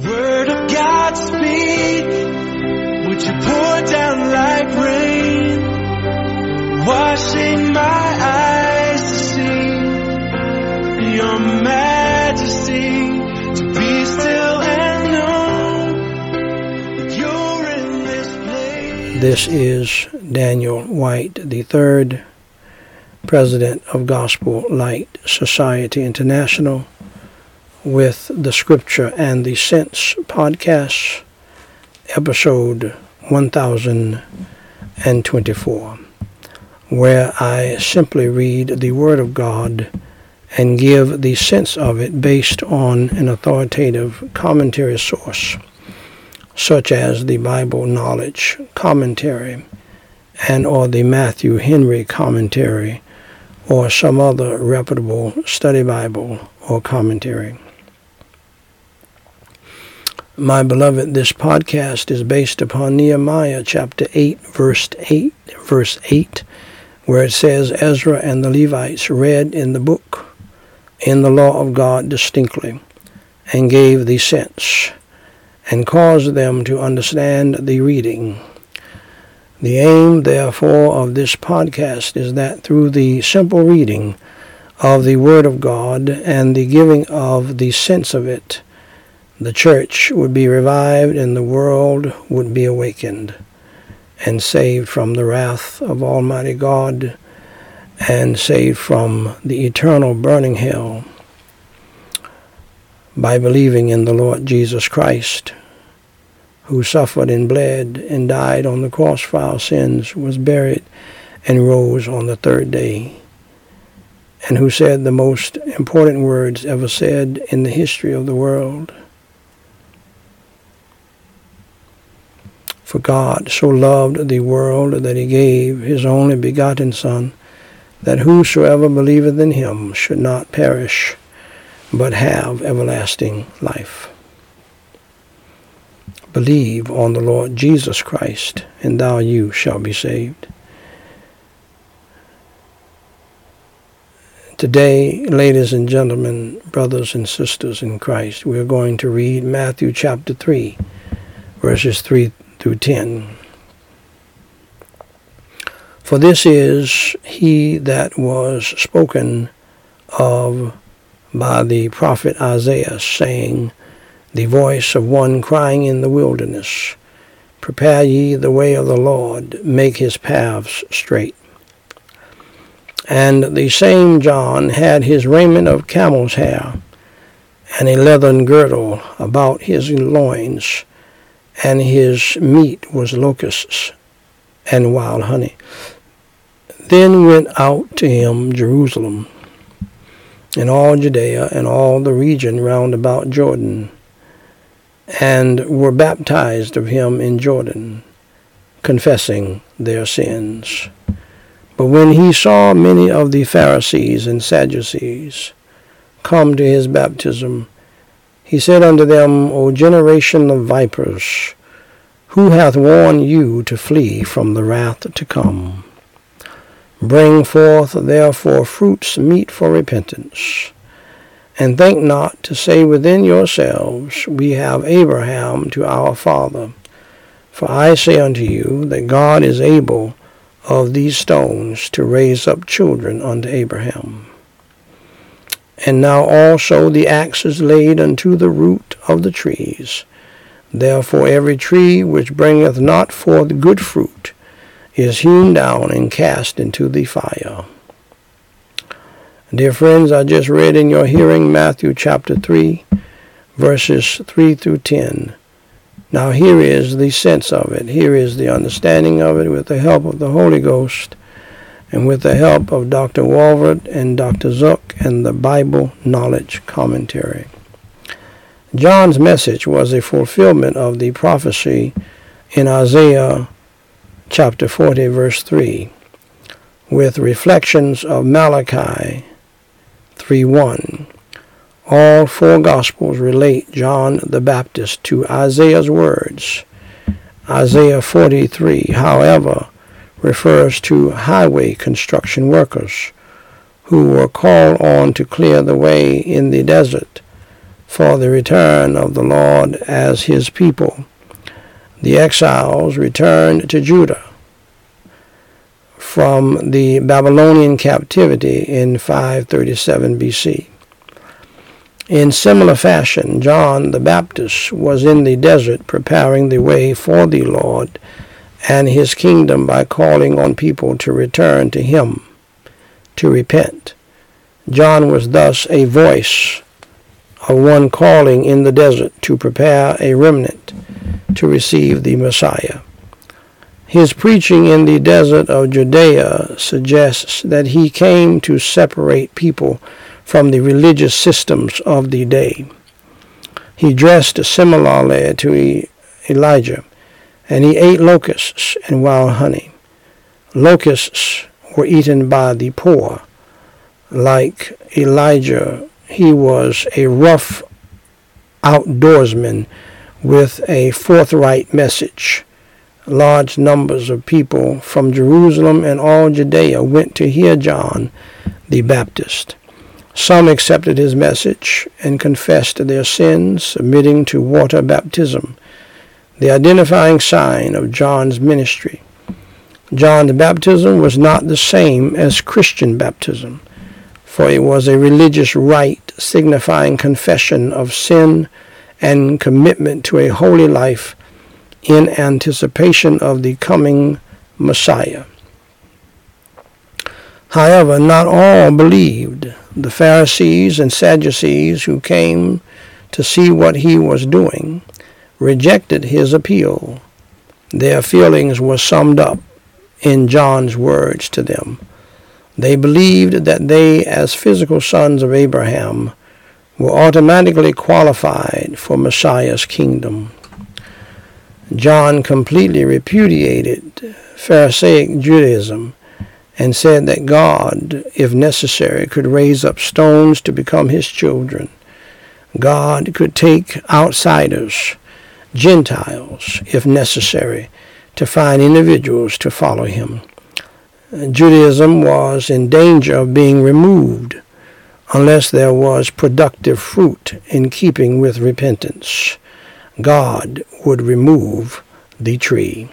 Word of God speak. Would you pour down like rain? Washing my eyes to see your majesty. To be still and know that you're in this place. This is Daniel Whyte, the third president of Gospel Light Society International, with the Scripture and the Sense podcast, episode 1024, where I simply read the Word of God and give the sense of it based on an authoritative commentary source, such as the Bible Knowledge Commentary and or the Matthew Henry Commentary or some other reputable study Bible or commentary. My beloved, this podcast is based upon Nehemiah chapter 8, verse 8, verse 8, where it says Ezra and the Levites read in the book in the law of God distinctly and gave the sense and caused them to understand the reading. The aim, therefore, of this podcast is that through the simple reading of the Word of God and the giving of the sense of it, the church would be revived and the world would be awakened and saved from the wrath of Almighty God and saved from the eternal burning hell by believing in the Lord Jesus Christ, who suffered and bled and died on the cross for our sins, was buried and rose on the third day, and who said the most important words ever said in the history of the world. For God so loved the world that he gave his only begotten Son, that whosoever believeth in him should not perish, but have everlasting life. Believe on the Lord Jesus Christ, and thou you shall be saved. Today, ladies and gentlemen, brothers and sisters in Christ, we are going to read Matthew chapter 3, verses 3 through 10. For this is he that was spoken of by the prophet Isaiah, saying, The voice of one crying in the wilderness, Prepare ye the way of the Lord, make his paths straight. And the same John had his raiment of camel's hair, and a leathern girdle about his loins, and his meat was locusts and wild honey. Then went out to him Jerusalem, and all Judea, and all the region round about Jordan, and were baptized of him in Jordan, confessing their sins. But when he saw many of the Pharisees and Sadducees come to his baptism, he said unto them, O generation of vipers, who hath warned you to flee from the wrath to come? Bring forth therefore fruits meet for repentance. And think not to say within yourselves, We have Abraham to our father. For I say unto you that God is able of these stones to raise up children unto Abraham. And now also the axe is laid unto the root of the trees. Therefore every tree which bringeth not forth good fruit is hewn down and cast into the fire. Dear friends, I just read in your hearing Matthew chapter 3, verses 3 through 10. Now here is the sense of it. Here is the understanding of it with the help of the Holy Ghost and with the help of Dr. Walvoord and Dr. Zook and the Bible Knowledge Commentary. John's message was a fulfillment of the prophecy in Isaiah chapter 40, verse 3, with reflections of Malachi 3 1. All four Gospels relate John the Baptist to Isaiah's words. Isaiah 43, however, refers to highway construction workers who were called on to clear the way in the desert for the return of the Lord as his people. The exiles returned to Judah from the Babylonian captivity in 537 BC. In similar fashion, John the Baptist was in the desert preparing the way for the Lord and his kingdom by calling on people to return to him, to repent. John was thus a voice of one calling in the desert to prepare a remnant to receive the Messiah. His preaching in the desert of Judea suggests that he came to separate people from the religious systems of the day. He dressed similarly to Elijah, and he ate locusts and wild honey. Locusts were eaten by the poor. Like Elijah, he was a rough outdoorsman with a forthright message. Large numbers of people from Jerusalem and all Judea went to hear John the Baptist. Some accepted his message and confessed their sins, submitting to water baptism, the identifying sign of John's ministry. John's baptism was not the same as Christian baptism, for it was a religious rite signifying confession of sin and commitment to a holy life in anticipation of the coming Messiah. However, not all believed. The Pharisees and Sadducees who came to see what he was doing rejected his appeal. Their feelings were summed up in John's words to them. They believed that they, as physical sons of Abraham, were automatically qualified for Messiah's kingdom. John completely repudiated Pharisaic Judaism and said that God, if necessary, could raise up stones to become his children. God could take outsiders, Gentiles, if necessary, to find individuals to follow him. Judaism was in danger of being removed unless there was productive fruit in keeping with repentance. God would remove the tree.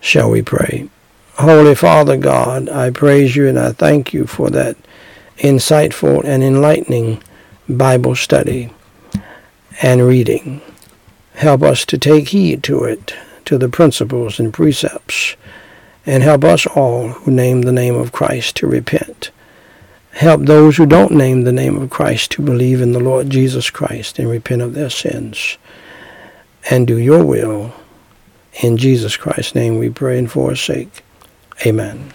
Shall we pray? Holy Father God, I praise you and I thank you for that insightful and enlightening Bible study and reading. Help us to take heed to it, to the principles and precepts, and help us all who name the name of Christ to repent. Help those who don't name the name of Christ to believe in the Lord Jesus Christ and repent of their sins and do your will. In Jesus Christ's name we pray and forsake. Amen.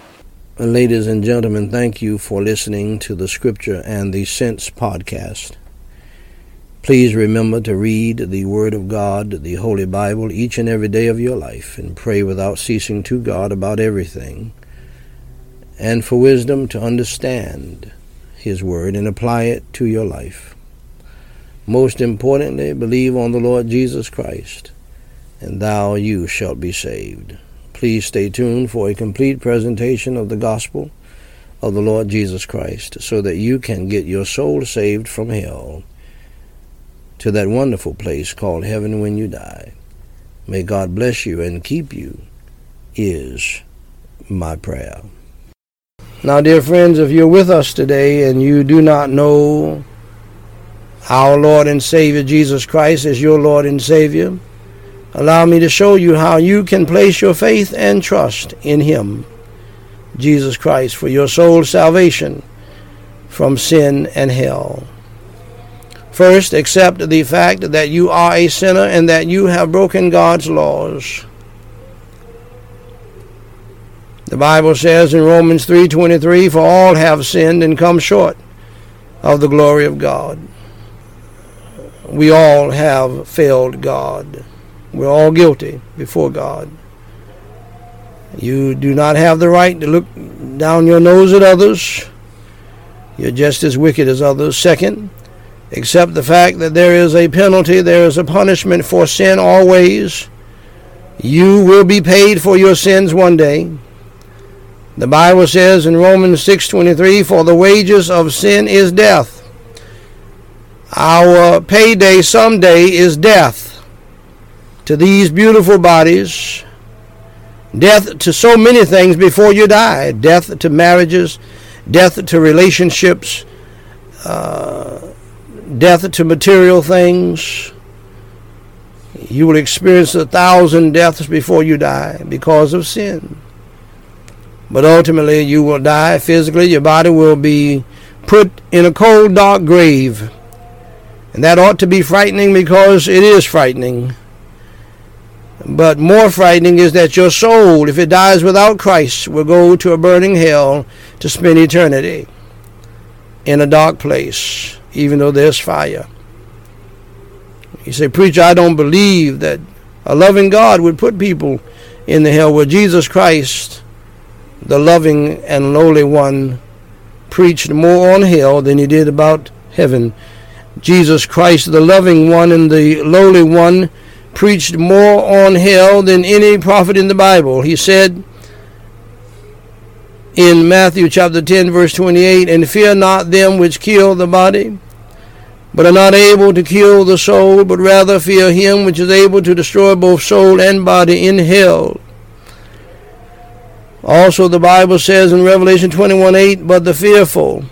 Ladies and gentlemen, thank you for listening to the Scripture and the Sense podcast. Please remember to read the Word of God, the Holy Bible, each and every day of your life and pray without ceasing to God about everything, and for wisdom to understand His Word and apply it to your life. Most importantly, believe on the Lord Jesus Christ, and thou you shalt be saved. Please stay tuned for a complete presentation of the gospel of the Lord Jesus Christ so that you can get your soul saved from hell to that wonderful place called heaven when you die. May God bless you and keep you, is my prayer. Now, dear friends, if you're with us today and you do not know our Lord and Savior Jesus Christ as your Lord and Savior, Allow me to show you how you can place your faith and trust in Him, Jesus Christ, for your soul's salvation from sin and hell. First, accept the fact that you are a sinner and that you have broken God's laws. The Bible says in Romans 3:23, "For all have sinned and come short of the glory of God." We all have failed God. We're all guilty before God. You do not have the right to look down your nose at others. You're just as wicked as others. Second, accept the fact that there is a penalty, there is a punishment for sin always. You will be paid for your sins one day. The Bible says in Romans 6:23, "For the wages of sin is death." Our payday someday is death to these beautiful bodies, death to so many things before you die, death to marriages, death to relationships, uh, death to material things. You will experience a thousand deaths before you die because of sin. But ultimately, you will die physically. Your body will be put in a cold, dark grave. And that ought to be frightening because it is frightening. But more frightening is that your soul, if it dies without Christ, will go to a burning hell to spend eternity in a dark place, even though there's fire. You say, Preacher, I don't believe that a loving God would put people in the hell where Jesus Christ, the loving and lowly one, preached more on hell than he did about heaven. Jesus Christ, the loving one and the lowly one, preached more on hell than any prophet in the Bible. He said in Matthew chapter 10, verse 28, And fear not them which kill the body, but are not able to kill the soul, but rather fear him which is able to destroy both soul and body in hell. Also, the Bible says in Revelation 21 8, But the fearful,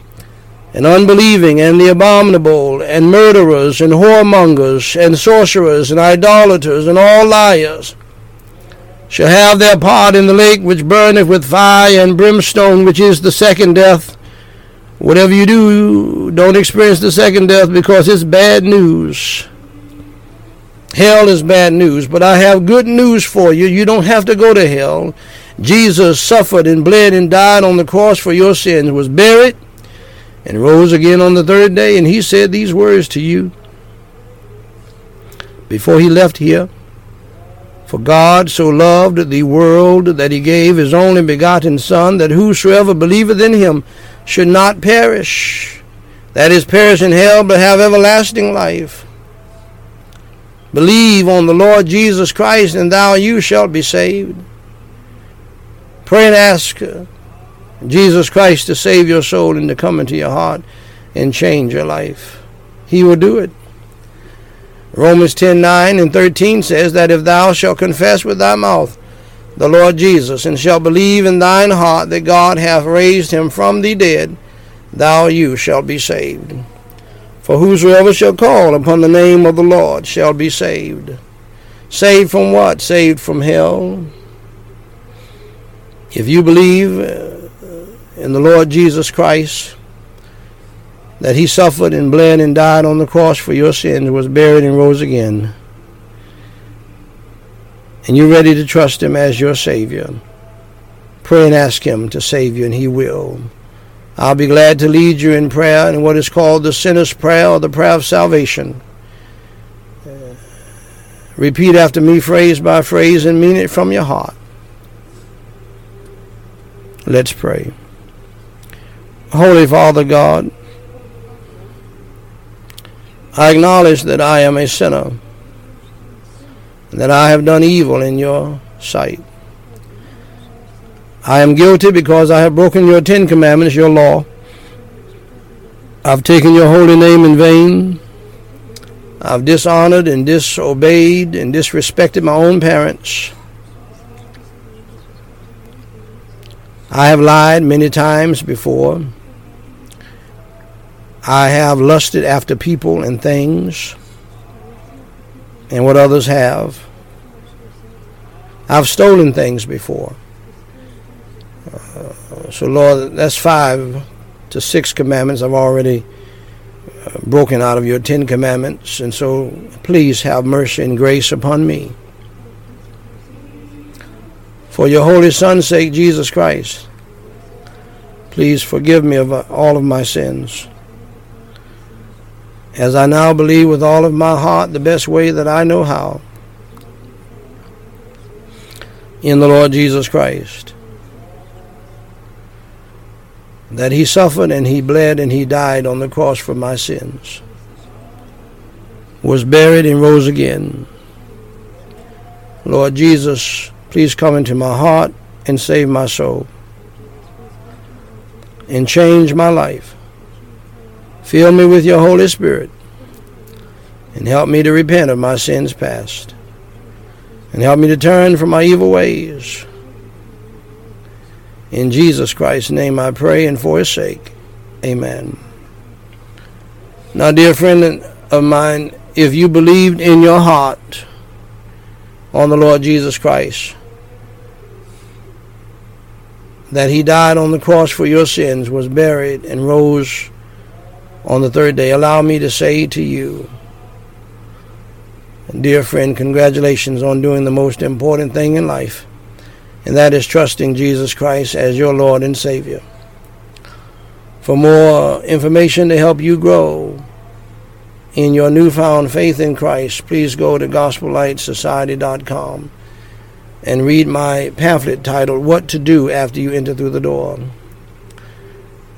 and unbelieving, and the abominable, and murderers, and whoremongers, and sorcerers, and idolaters, and all liars, shall have their part in the lake which burneth with fire and brimstone, which is the second death. Whatever you do, don't experience the second death because it's bad news. Hell is bad news, but I have good news for you. You don't have to go to hell. Jesus suffered and bled and died on the cross for your sins, was buried, and rose again on the third day. And he said these words to you before he left here. For God so loved the world that he gave his only begotten Son, that whosoever believeth in him should not perish, that is, perish in hell, but have everlasting life. Believe on the Lord Jesus Christ, and thou you shalt be saved. Pray and ask Jesus Christ to save your soul and to come into your heart and change your life. He will do it. Romans 10 9 and 13 says that if thou shalt confess with thy mouth the Lord Jesus, and shalt believe in thine heart that God hath raised him from the dead, thou you shalt be saved. For whosoever shall call upon the name of the Lord shall be saved. Saved from what? Saved from hell if you believe in the Lord Jesus Christ, that he suffered and bled and died on the cross for your sins, was buried and rose again, and you're ready to trust him as your Savior, pray and ask him to save you, and he will. I'll be glad to lead you in prayer in what is called the sinner's prayer or the prayer of salvation. Uh, repeat after me, phrase by phrase, and mean it from your heart. Let's pray. Holy Father God, I acknowledge that I am a sinner, that I have done evil in your sight. I am guilty because I have broken your Ten Commandments, your law. I've taken your holy name in vain. I've dishonored and disobeyed and disrespected my own parents. I have lied many times before. I have lusted after people and things and what others have. I've stolen things before. Uh, so, Lord, that's five to six commandments I've already uh, broken out of your Ten Commandments. And so, please have mercy and grace upon me. For your holy Son's sake, Jesus Christ, please forgive me of all of my sins. As I now believe with all of my heart the best way that I know how in the Lord Jesus Christ. That he suffered and he bled and he died on the cross for my sins, was buried and rose again. Lord Jesus, Please come into my heart and save my soul and change my life. Fill me with your Holy Spirit and help me to repent of my sins past, and help me to turn from my evil ways. In Jesus Christ's name I pray, and for his sake, amen. Now, dear friend of mine, if you believed in your heart on the Lord Jesus Christ, that he died on the cross for your sins, was buried, and rose on the third day, allow me to say to you, dear friend, congratulations on doing the most important thing in life, and that is trusting Jesus Christ as your Lord and Savior. For more information to help you grow in your newfound faith in Christ, please go to gospellightsociety.com and read my pamphlet titled What to Do After You Enter Through the Door.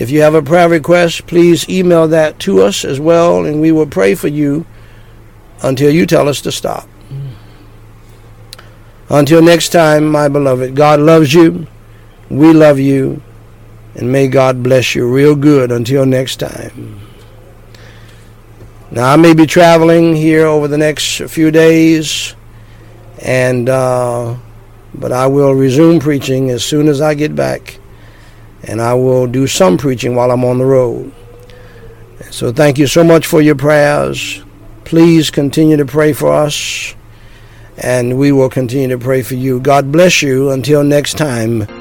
If you have a prayer request, please email that to us as well, and we will pray for you until you tell us to stop. Until next time, my beloved, God loves you. We love you. And may God bless you real good until next time. Now, I may be traveling here over the next few days, and uh, but I will resume preaching as soon as I get back and I will do some preaching while I'm on the road. So thank you so much for your prayers. Please continue to pray for us, and we will continue to pray for you. God bless you until next time.